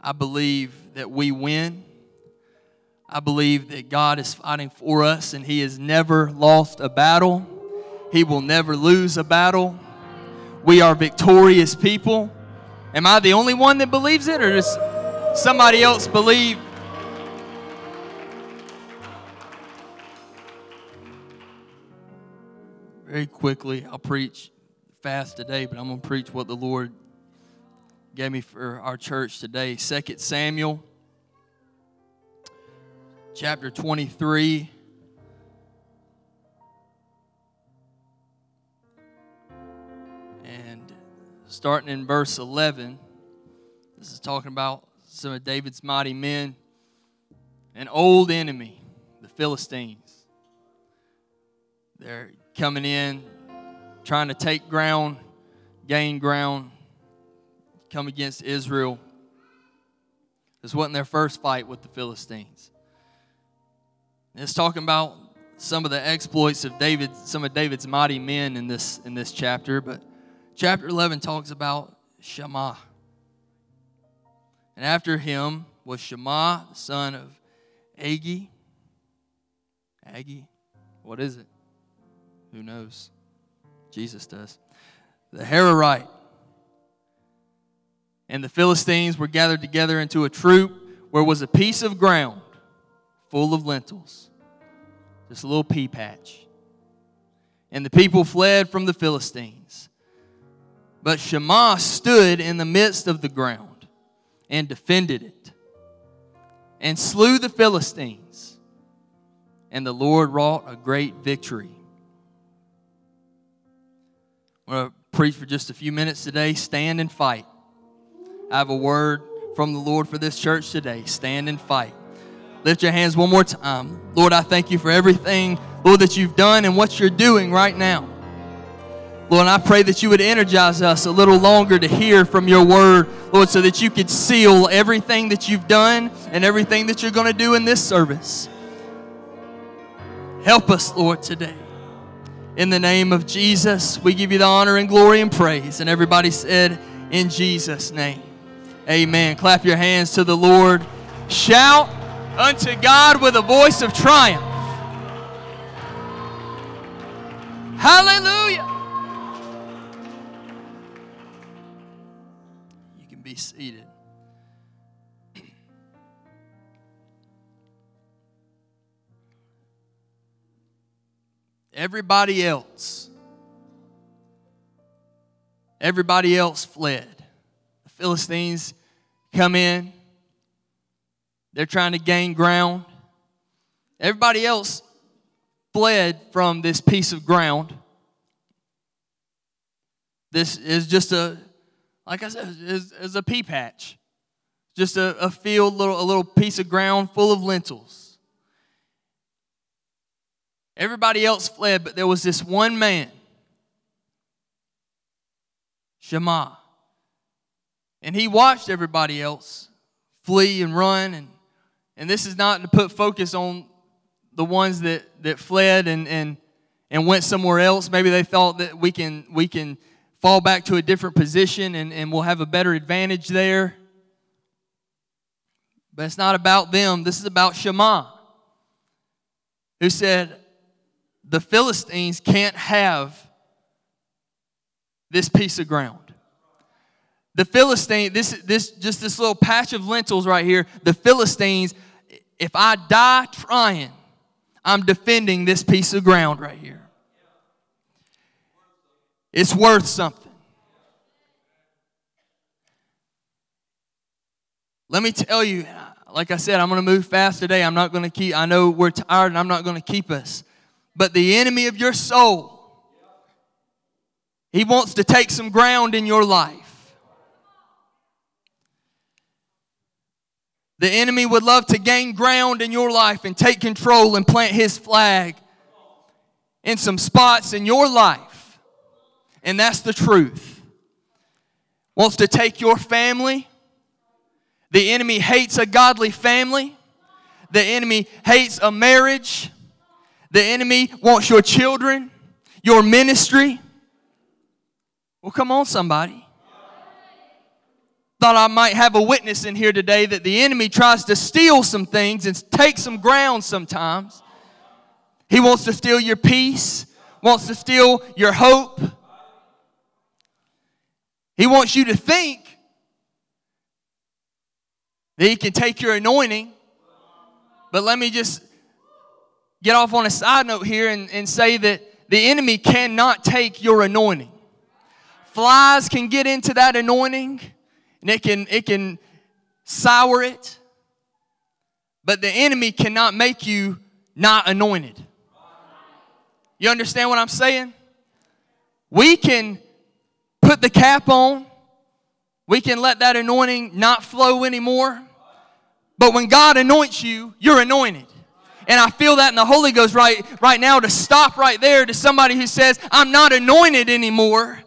I believe that we win. I believe that God is fighting for us and He has never lost a battle. He will never lose a battle. We are victorious people. Am I the only one that believes it, or does somebody else believe? Very quickly, I'll preach fast today, but I'm going to preach what the Lord gave me for our church today. Second Samuel chapter 23. And starting in verse 11, this is talking about some of David's mighty men. An old enemy, the Philistines. They're coming in, trying to take ground, gain ground, come against Israel. This wasn't their first fight with the Philistines. It's talking about some of the exploits of David, some of David's mighty men in this in this chapter, but chapter 11 talks about Shammah. And after him was Shammah, the son of Agee. Agee? What is it? Who knows? Jesus does. The Hararite. And the Philistines were gathered together into a troop where was a piece of ground full of lentils, just a little pea patch. And the people fled from the Philistines. But Shammah stood in the midst of the ground and defended it and slew the Philistines. And the Lord wrought a great victory. I'm going to preach for just a few minutes today. Stand and fight. I have a word from the Lord for this church today. Stand and fight. Lift your hands one more time. Lord, I thank you for everything, Lord, that you've done and what you're doing right now. Lord, I pray that you would energize us a little longer to hear from your word, Lord, so that you could seal everything that you've done and everything that you're going to do in this service. Help us, Lord, today. In the name of Jesus, we give you the honor and glory and praise. And everybody said, in Jesus' name. Amen. Clap your hands to the Lord. Shout unto God with a voice of triumph. Hallelujah. You can be seated. Everybody else, everybody else fled. Philistines come in. They're trying to gain ground. Everybody else fled from this piece of ground. This is just a, like I said, is, is a pea patch. Just a, a field, little, a little piece of ground full of lentils. Everybody else fled, but there was this one man, Shammah. And he watched everybody else flee and run. And, and this is not to put focus on the ones that, that fled and, and, and went somewhere else. Maybe they thought that we can, we can fall back to a different position and, and we'll have a better advantage there. But it's not about them. This is about Shammah, who said, The Philistines can't have this piece of ground the Philistine, this, this, just this little patch of lentils right here, the Philistines, if I die trying, I'm defending this piece of ground right here. It's worth something. Let me tell you, like I said, I'm going to move fast today. I'm not going to keep, I know we're tired and I'm not going to keep us. But the enemy of your soul, he wants to take some ground in your life. The enemy would love to gain ground in your life and take control and plant his flag in some spots in your life. And that's the truth. Wants to take your family. The enemy hates a godly family. The enemy hates a marriage. The enemy wants your children, your ministry. Well, come on, somebody. Thought I might have a witness in here today that the enemy tries to steal some things and take some ground sometimes. He wants to steal your peace, wants to steal your hope. He wants you to think that he can take your anointing. But let me just get off on a side note here and, and say that the enemy cannot take your anointing. Flies can get into that anointing and it can, it can sour it. But the enemy cannot make you not anointed. You understand what I'm saying? We can put the cap on, we can let that anointing not flow anymore. But when God anoints you, you're anointed. And I feel that in the Holy Ghost right, right now to stop right there to somebody who says, I'm not anointed anymore.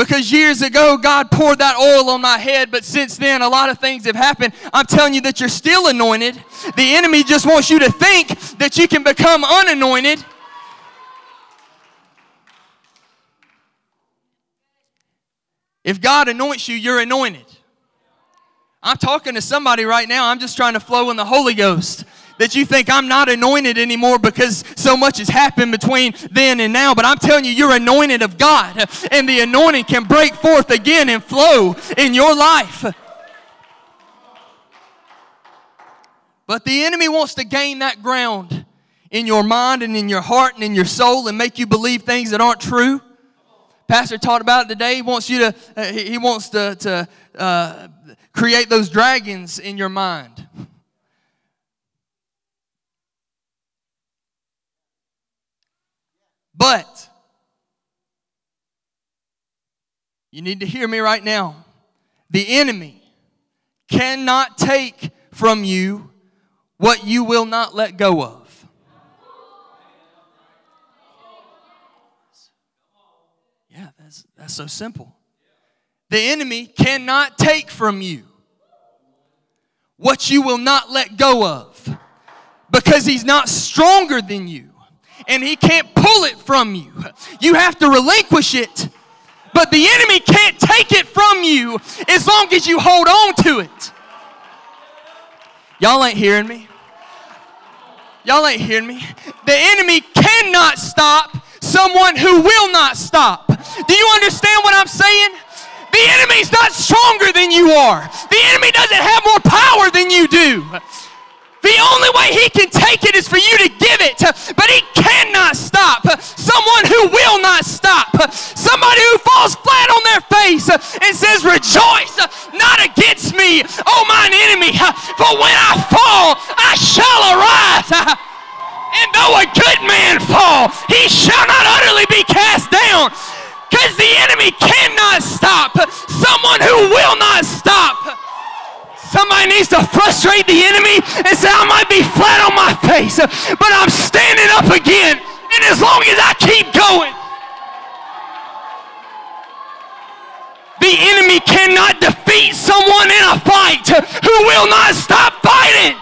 Because years ago, God poured that oil on my head, but since then, a lot of things have happened. I'm telling you that you're still anointed. The enemy just wants you to think that you can become unanointed. If God anoints you, you're anointed. I'm talking to somebody right now. I'm just trying to flow in the Holy Ghost. That you think I'm not anointed anymore because so much has happened between then and now. But I'm telling you, you're anointed of God. And the anointing can break forth again and flow in your life. But the enemy wants to gain that ground in your mind and in your heart and in your soul and make you believe things that aren't true. Pastor taught about it today. He wants you to, uh, he wants to, to uh, create those dragons in your mind. But you need to hear me right now. The enemy cannot take from you what you will not let go of. Yeah, that's, that's so simple. The enemy cannot take from you what you will not let go of because he's not stronger than you and he can't pull it from you. You have to relinquish it. But the enemy can't take it from you as long as you hold on to it. Y'all ain't hearing me. Y'all ain't hearing me. The enemy cannot stop someone who will not stop. Do you understand what I'm saying? The enemy's not stronger than you are. The enemy doesn't have more power than you do. The only way he can take it is for you to give it, but he cannot stop. Someone who will not stop. Somebody who falls flat on their face and says, Rejoice not against me, O mine enemy, for when I fall, I shall arise. And though a good man fall, he shall not utterly be cast down because the enemy cannot stop someone who will not stop. Somebody needs to frustrate the enemy and say, I might be flat on my face, but I'm standing up again. And as long as I keep going, the enemy cannot defeat someone in a fight who will not stop fighting.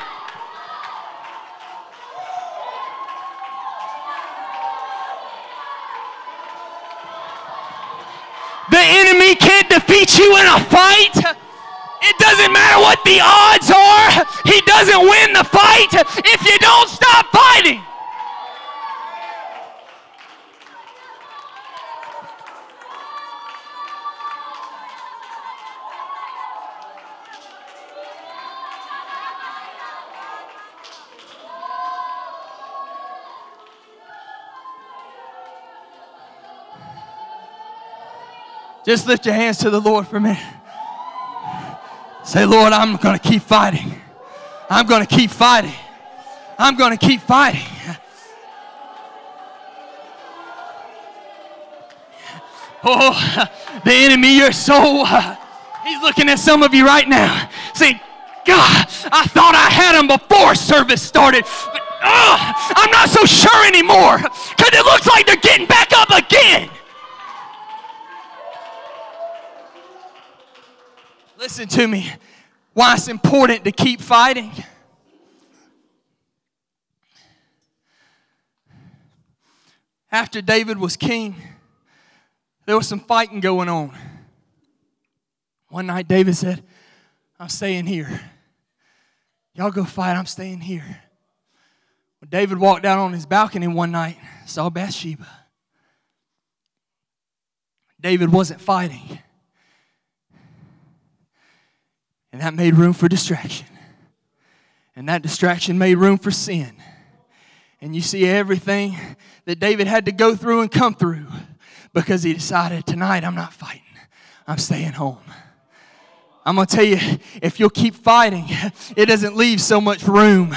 The enemy can't defeat you in a fight. It doesn't matter what the odds are. He doesn't win the fight if you don't stop fighting. Just lift your hands to the Lord for minute. Say, Lord, I'm going to keep fighting. I'm going to keep fighting. I'm going to keep fighting. Oh, the enemy, you're so. Uh, he's looking at some of you right now saying, God, I thought I had him before service started, but uh, I'm not so sure anymore because it looks like they're getting back up again. Listen to me. Why it's important to keep fighting. After David was king, there was some fighting going on. One night, David said, I'm staying here. Y'all go fight, I'm staying here. When David walked out on his balcony one night, saw Bathsheba. David wasn't fighting. And that made room for distraction. And that distraction made room for sin. And you see everything that David had to go through and come through because he decided tonight I'm not fighting, I'm staying home. I'm going to tell you, if you'll keep fighting, it doesn't leave so much room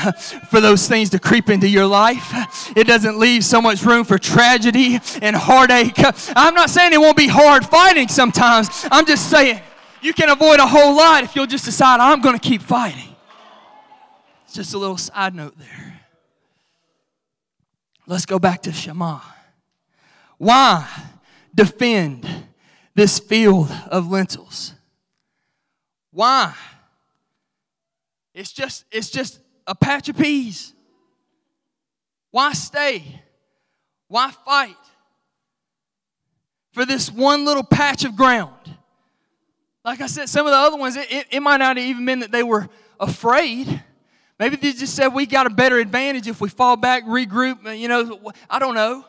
for those things to creep into your life. It doesn't leave so much room for tragedy and heartache. I'm not saying it won't be hard fighting sometimes. I'm just saying you can avoid a whole lot if you'll just decide, I'm going to keep fighting. It's just a little side note there. Let's go back to Shammah. Why defend this field of lentils? Why? It's just it's just a patch of peas. Why stay? Why fight for this one little patch of ground? Like I said, some of the other ones, it, it, it might not have even been that they were afraid. Maybe they just said we got a better advantage if we fall back, regroup, you know, I don't know.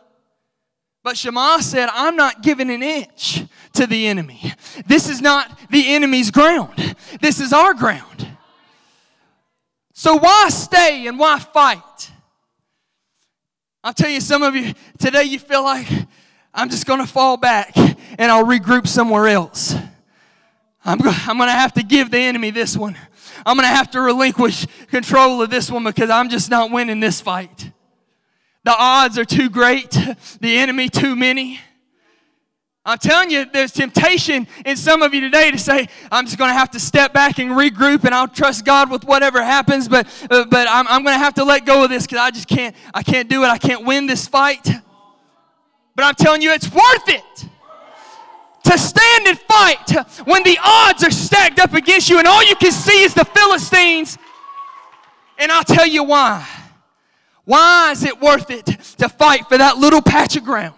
But Shammah said, I'm not giving an inch to the enemy. This is not the enemy's ground, this is our ground. So why stay and why fight? I'll tell you, some of you today you feel like I'm just going to fall back and I'll regroup somewhere else. I'm, I'm going to have to give the enemy this one. I'm going to have to relinquish control of this one because I'm just not winning this fight. The odds are too great, the enemy too many. I'm telling you, there's temptation in some of you today to say, I'm just going to have to step back and regroup and I'll trust God with whatever happens, but, uh, but I'm, I'm going to have to let go of this because I just can't, I can't do it. I can't win this fight. But I'm telling you, it's worth it to stand and fight when the odds are stacked up against you and all you can see is the Philistines. And I'll tell you why. Why is it worth it to fight for that little patch of ground?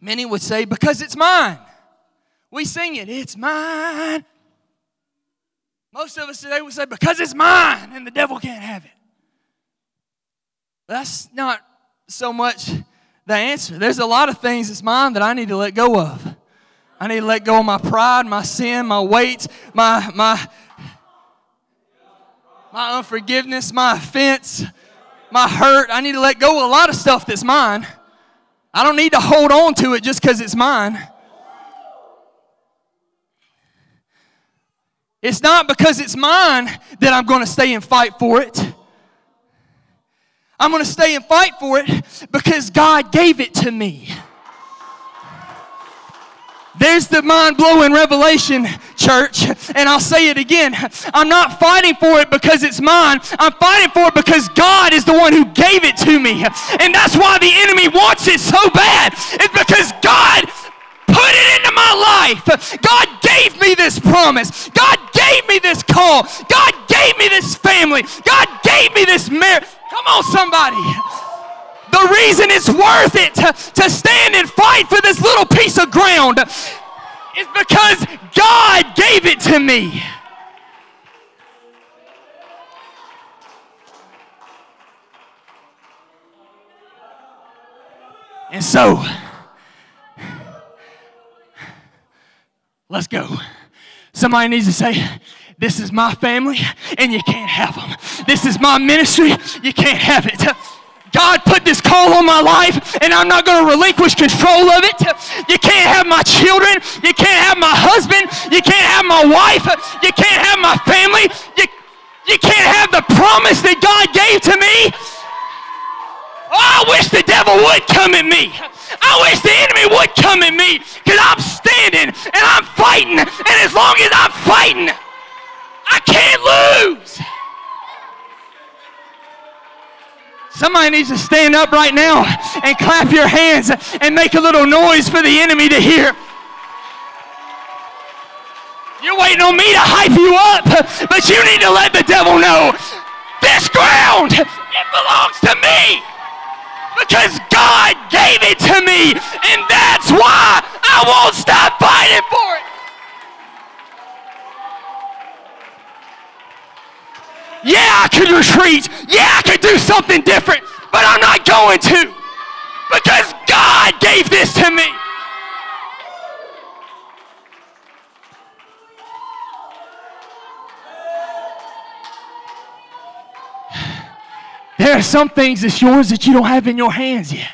Many would say, because it's mine. We sing it, it's mine. Most of us today would say, because it's mine and the devil can't have it. That's not so much the answer. There's a lot of things that's mine that I need to let go of. I need to let go of my pride, my sin, my weight, my, my, my unforgiveness, my offense, my hurt. I need to let go of a lot of stuff that's mine. I don't need to hold on to it just because it's mine. It's not because it's mine that I'm going to stay and fight for it. I'm going to stay and fight for it because God gave it to me. There's the mind blowing revelation, church. And I'll say it again. I'm not fighting for it because it's mine. I'm fighting for it because God is the one who gave it to me. And that's why the enemy wants it so bad. It's because God put it into my life. God gave me this promise. God gave me this call. God gave me this family. God gave me this marriage. Come on, somebody. The reason it's worth it to, to stand and fight for this little piece of ground is because God gave it to me. And so, let's go. Somebody needs to say, This is my family, and you can't have them. This is my ministry, you can't have it. God put this call on my life and I'm not going to relinquish control of it. You can't have my children. You can't have my husband. You can't have my wife. You can't have my family. You, you can't have the promise that God gave to me. Oh, I wish the devil would come at me. I wish the enemy would come at me because I'm standing and I'm fighting. And as long as I'm fighting, I can't lose. Somebody needs to stand up right now and clap your hands and make a little noise for the enemy to hear. You're waiting on me to hype you up, but you need to let the devil know this ground, it belongs to me because God gave it to me, and that's why I won't stop fighting for it. Yeah, I could retreat. Yeah, I could do something different, but I'm not going to because God gave this to me. There are some things that's yours that you don't have in your hands yet.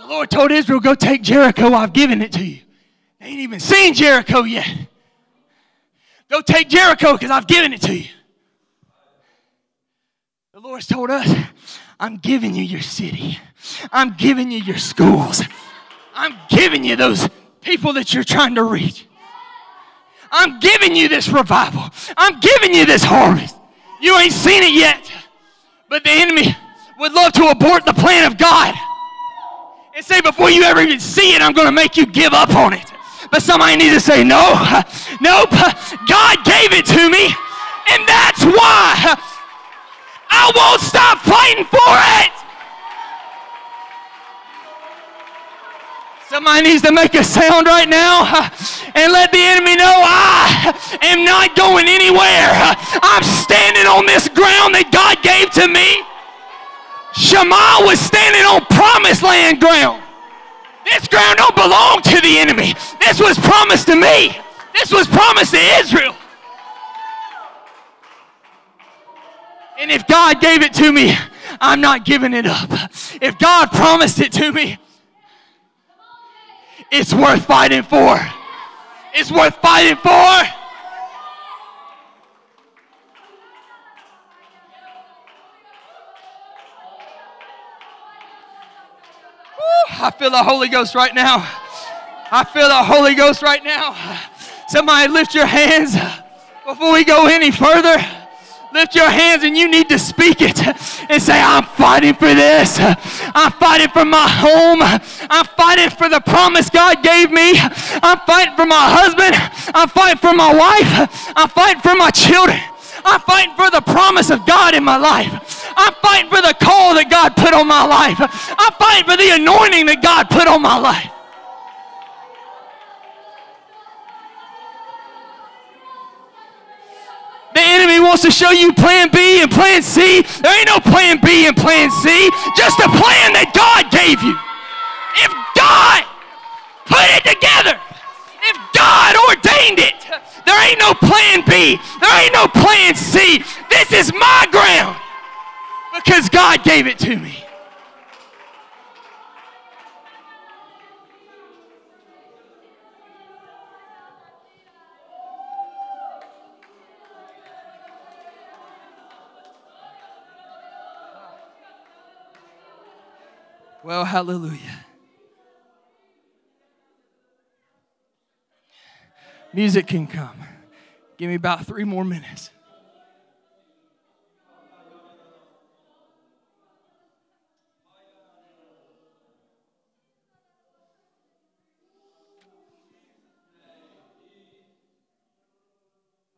The Lord told Israel, Go take Jericho, I've given it to you. They ain't even seen Jericho yet. Go take Jericho because I've given it to you. The Lord's told us, I'm giving you your city. I'm giving you your schools. I'm giving you those people that you're trying to reach. I'm giving you this revival. I'm giving you this harvest. You ain't seen it yet. But the enemy would love to abort the plan of God and say, before you ever even see it, I'm going to make you give up on it. But somebody needs to say, no, nope, God gave it to me, and that's why I won't stop fighting for it. Somebody needs to make a sound right now uh, and let the enemy know I am not going anywhere. I'm standing on this ground that God gave to me. Shammah was standing on promised land ground. This ground don't belong to the enemy. This was promised to me. This was promised to Israel. And if God gave it to me, I'm not giving it up. If God promised it to me, it's worth fighting for. It's worth fighting for. I feel the Holy Ghost right now. I feel the Holy Ghost right now. Somebody lift your hands before we go any further. Lift your hands and you need to speak it and say, I'm fighting for this. I'm fighting for my home. I'm fighting for the promise God gave me. I'm fighting for my husband. I'm fighting for my wife. I'm fighting for my children. I'm fighting for the promise of God in my life. I'm fighting for the call that God put on my life. I'm fighting for the anointing that God put on my life. Wants to show you plan B and plan C. There ain't no plan B and plan C, just a plan that God gave you. If God put it together, if God ordained it, there ain't no plan B, there ain't no plan C. This is my ground because God gave it to me. Well, hallelujah. Music can come. Give me about three more minutes.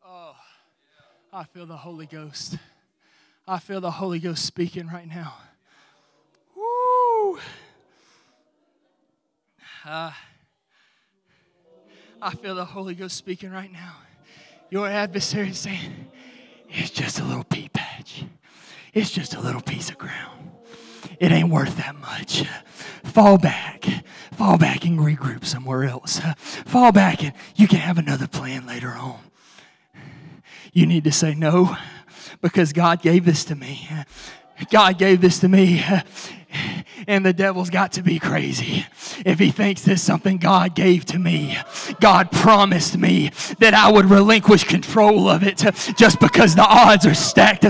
Oh, I feel the Holy Ghost. I feel the Holy Ghost speaking right now. Uh, I feel the Holy Ghost speaking right now. Your adversary is saying, It's just a little pea patch, it's just a little piece of ground. It ain't worth that much. Fall back. Fall back and regroup somewhere else. Fall back and you can have another plan later on. You need to say no because God gave this to me. God gave this to me and the devil's got to be crazy if he thinks this something God gave to me. God promised me that I would relinquish control of it just because the odds are stacked.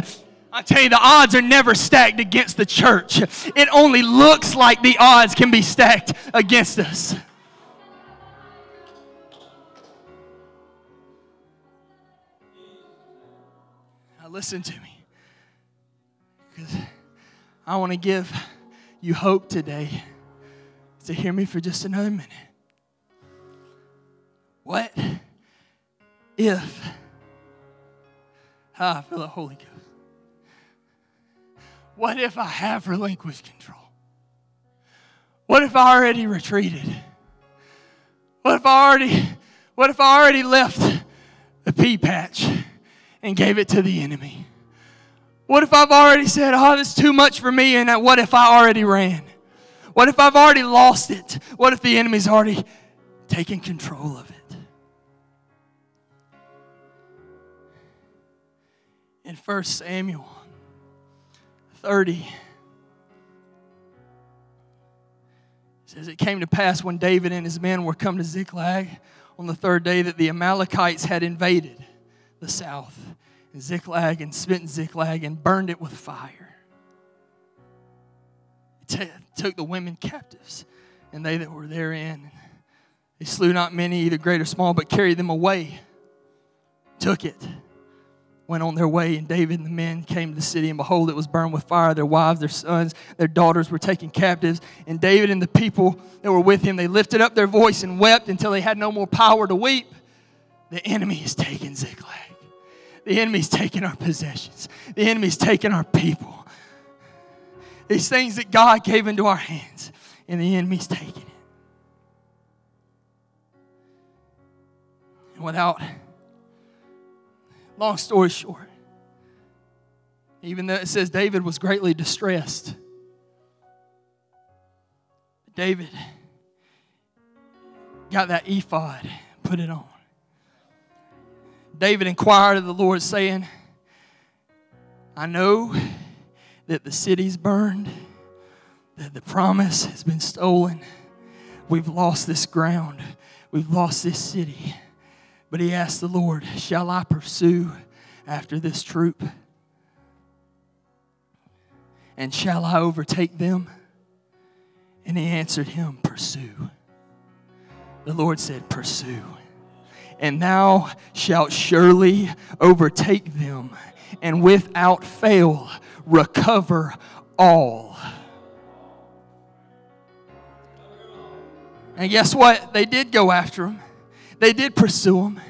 I tell you, the odds are never stacked against the church. It only looks like the odds can be stacked against us. Now, listen to me. Because I want to give you hope today to hear me for just another minute. What if ah, I feel the Holy Ghost? What if I have relinquished control? What if I already retreated? What if I already what if I already left the pea patch and gave it to the enemy? What if I've already said, oh, this is too much for me, and what if I already ran? What if I've already lost it? What if the enemy's already taken control of it? In 1 Samuel 30, says it came to pass when David and his men were come to Ziklag on the third day that the Amalekites had invaded the south and Ziklag and smitten Ziklag and burned it with fire. T- took the women captives and they that were therein. They slew not many, either great or small, but carried them away. Took it went on their way, and David and the men came to the city, and behold, it was burned with fire. Their wives, their sons, their daughters were taken captives. And David and the people that were with him, they lifted up their voice and wept until they had no more power to weep. The enemy is taking Ziklag. The enemy's taking our possessions. The enemy's taking our people. These things that God gave into our hands, and the enemy's taking it. And without Long story short, even though it says David was greatly distressed, David got that ephod, put it on. David inquired of the Lord, saying, I know that the city's burned, that the promise has been stolen. We've lost this ground, we've lost this city. But he asked the Lord, Shall I pursue after this troop? And shall I overtake them? And he answered him, Pursue. The Lord said, Pursue. And thou shalt surely overtake them, and without fail recover all. And guess what? They did go after him they did pursue him.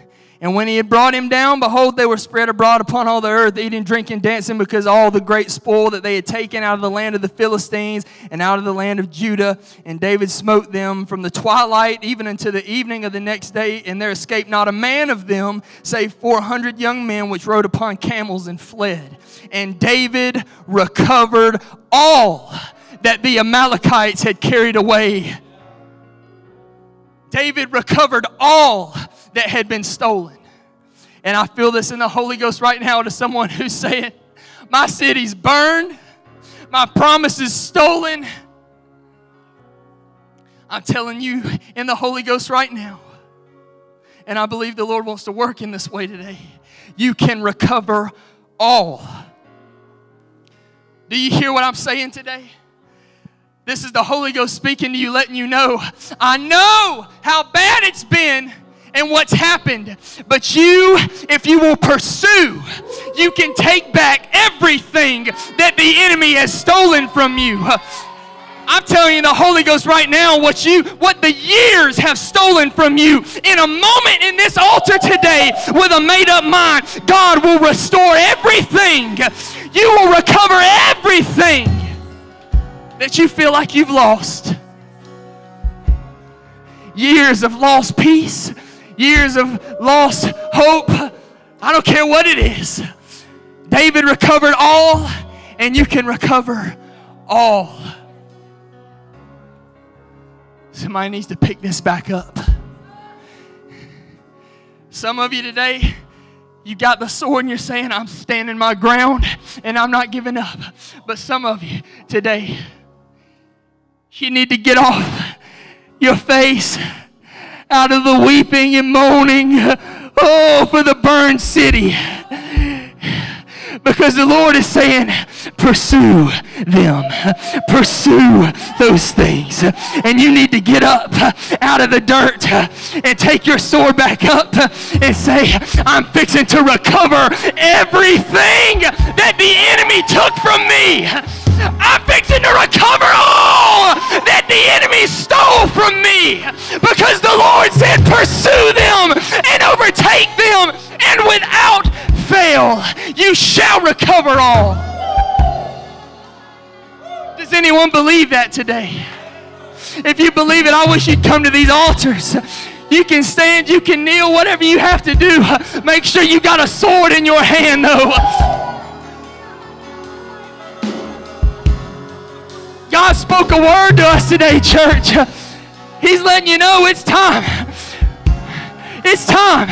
And when he had brought him down, behold, they were spread abroad upon all the earth, eating, drinking, dancing, because all the great spoil that they had taken out of the land of the Philistines and out of the land of Judah. And David smote them from the twilight even unto the evening of the next day, and there escaped not a man of them, save four hundred young men which rode upon camels and fled. And David recovered all that the Amalekites had carried away David recovered all that had been stolen. And I feel this in the Holy Ghost right now to someone who's saying, My city's burned, my promise is stolen. I'm telling you in the Holy Ghost right now, and I believe the Lord wants to work in this way today. You can recover all. Do you hear what I'm saying today? This is the Holy Ghost speaking to you, letting you know, I know how bad it's been and what's happened. But you, if you will pursue, you can take back everything that the enemy has stolen from you. I'm telling you the Holy Ghost right now what you what the years have stolen from you in a moment in this altar today with a made up mind God will restore everything you will recover everything that you feel like you've lost. Years of lost peace, years of lost hope. I don't care what it is. David recovered all, and you can recover all. Somebody needs to pick this back up. Some of you today, you got the sword and you're saying, I'm standing my ground and I'm not giving up. But some of you today, you need to get off your face out of the weeping and moaning. Oh, for the burned city. Because the Lord is saying, pursue them, pursue those things. And you need to get up out of the dirt and take your sword back up and say, I'm fixing to recover everything that the enemy took from me. I'm fixing to recover all that the enemy stole from me because the Lord said, Pursue them and overtake them, and without fail, you shall recover all. Does anyone believe that today? If you believe it, I wish you'd come to these altars. You can stand, you can kneel, whatever you have to do. Make sure you got a sword in your hand, though. God spoke a word to us today, church. He's letting you know it's time. It's time.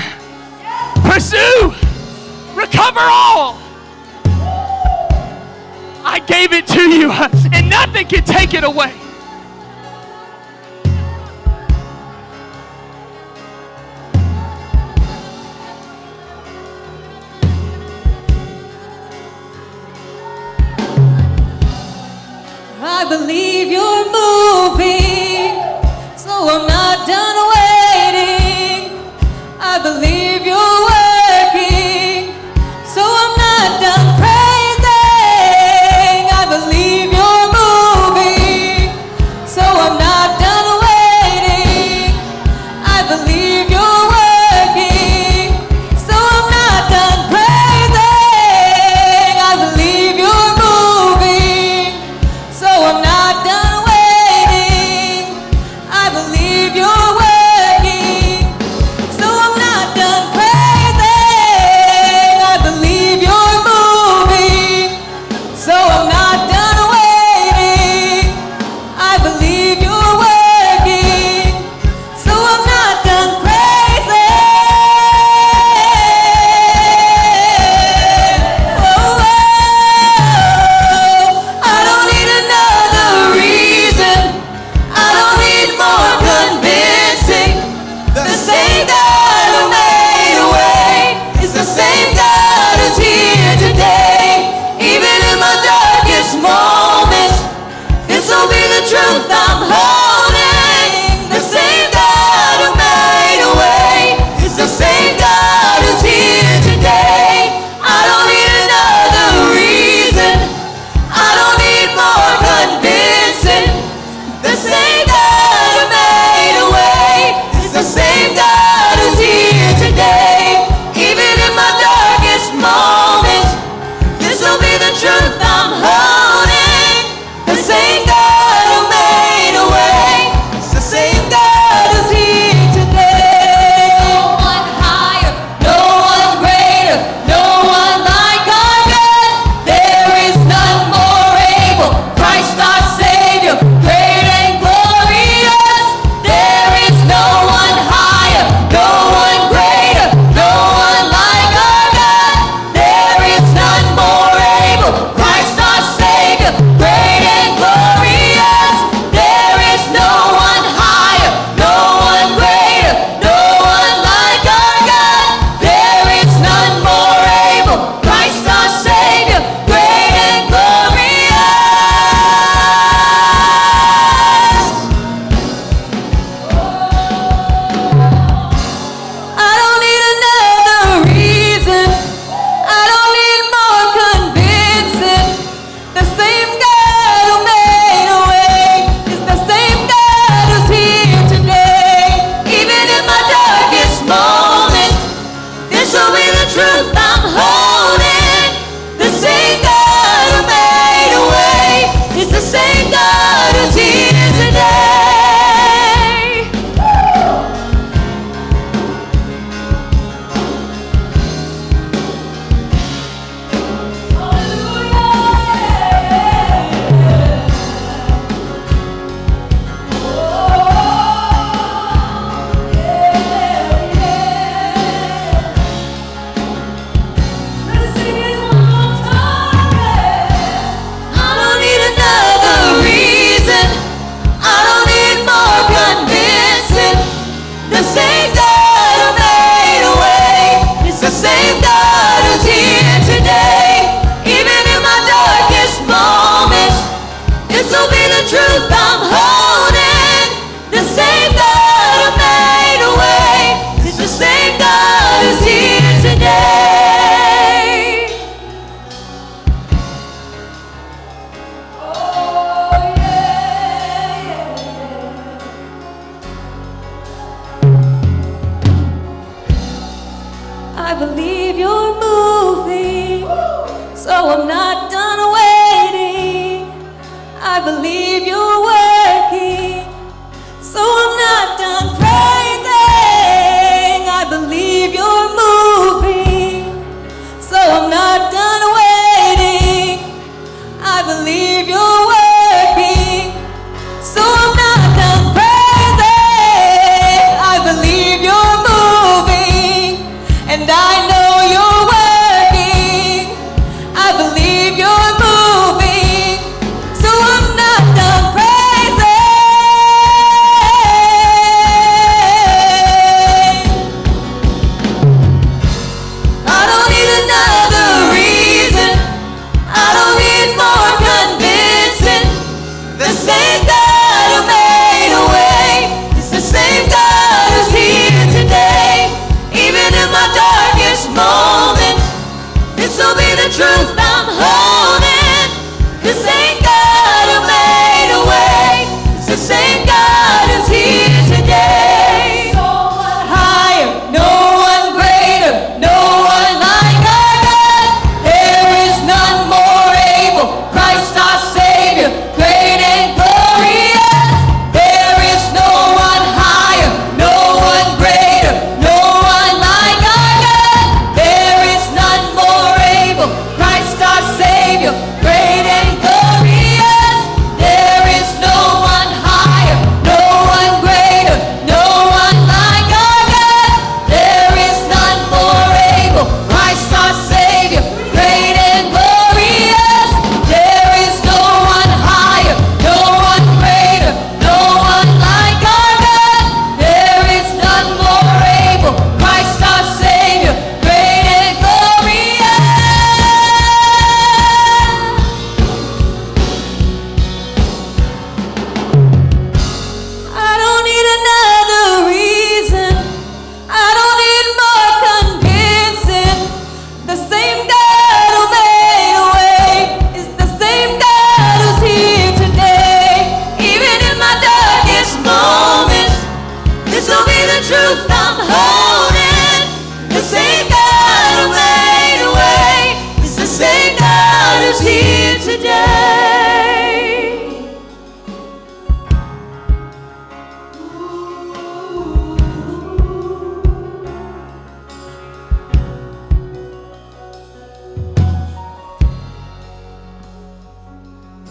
Pursue. Recover all. I gave it to you, and nothing can take it away. I believe you're moving, so I'm not.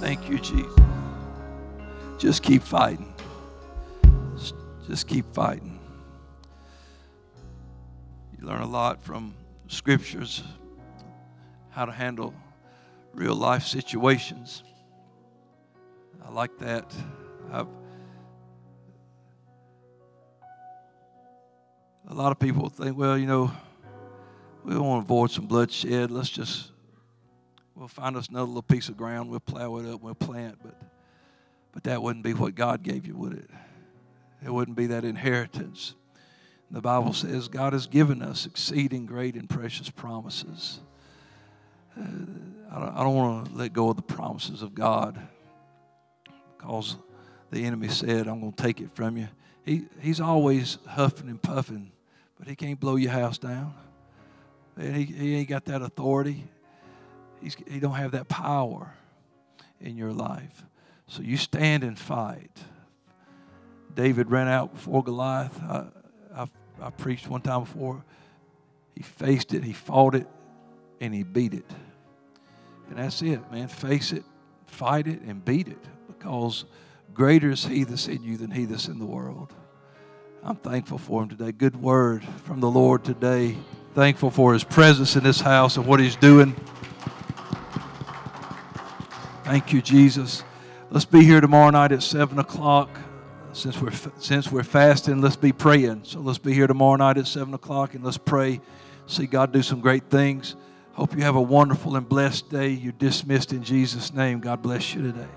Thank you, Jesus. Just keep fighting. Just keep fighting. You learn a lot from scriptures how to handle real life situations. I like that. I've, a lot of people think, well, you know, we want to avoid some bloodshed. Let's just, we'll find us another little piece of ground. We'll plow it up. We'll plant. But, but that wouldn't be what God gave you, would it? It wouldn't be that inheritance. The Bible says God has given us exceeding great and precious promises. Uh, I don't, don't want to let go of the promises of God because the enemy said, I'm going to take it from you. He, he's always huffing and puffing, but he can't blow your house down. He, he ain't got that authority. He's, he don't have that power in your life. So you stand and fight. David ran out before Goliath. I, I, I preached one time before. He faced it, he fought it, and he beat it. And that's it, man. Face it, fight it, and beat it because greater is he that's in you than he that's in the world. I'm thankful for him today. Good word from the Lord today. Thankful for his presence in this house and what he's doing. Thank you, Jesus. Let's be here tomorrow night at 7 o'clock. Since we're, since we're fasting, let's be praying. So let's be here tomorrow night at 7 o'clock and let's pray. See God do some great things. Hope you have a wonderful and blessed day. You're dismissed in Jesus' name. God bless you today.